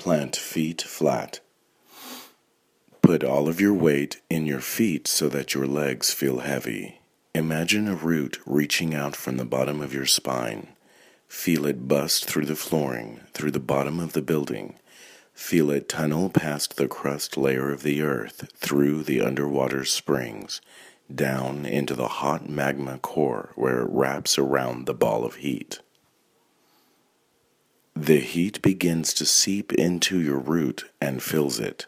Plant feet flat. Put all of your weight in your feet so that your legs feel heavy. Imagine a root reaching out from the bottom of your spine. Feel it bust through the flooring, through the bottom of the building. Feel it tunnel past the crust layer of the earth, through the underwater springs, down into the hot magma core where it wraps around the ball of heat. The heat begins to seep into your root and fills it.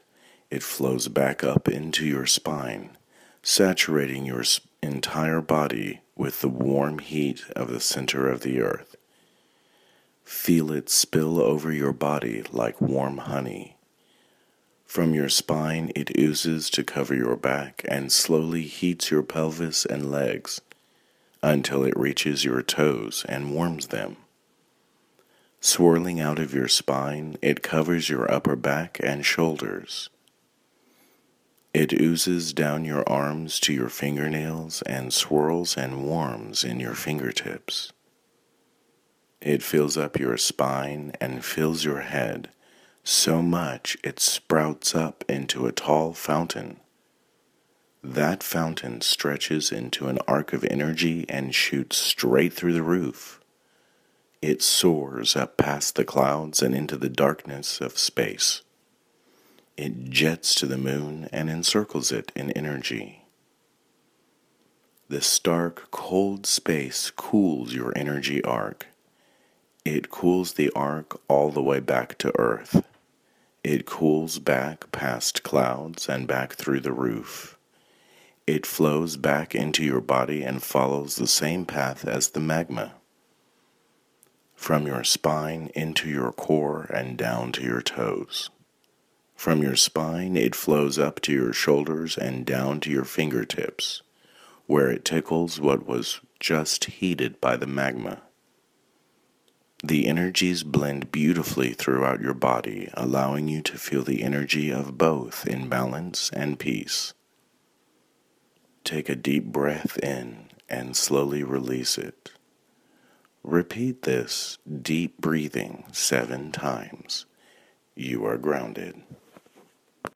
It flows back up into your spine, saturating your entire body with the warm heat of the center of the earth. Feel it spill over your body like warm honey. From your spine, it oozes to cover your back and slowly heats your pelvis and legs until it reaches your toes and warms them. Swirling out of your spine, it covers your upper back and shoulders. It oozes down your arms to your fingernails and swirls and warms in your fingertips. It fills up your spine and fills your head so much it sprouts up into a tall fountain. That fountain stretches into an arc of energy and shoots straight through the roof. It soars up past the clouds and into the darkness of space. It jets to the moon and encircles it in energy. The stark, cold space cools your energy arc. It cools the arc all the way back to Earth. It cools back past clouds and back through the roof. It flows back into your body and follows the same path as the magma from your spine into your core and down to your toes. From your spine, it flows up to your shoulders and down to your fingertips, where it tickles what was just heated by the magma. The energies blend beautifully throughout your body, allowing you to feel the energy of both in balance and peace. Take a deep breath in and slowly release it. Repeat this deep breathing seven times. You are grounded.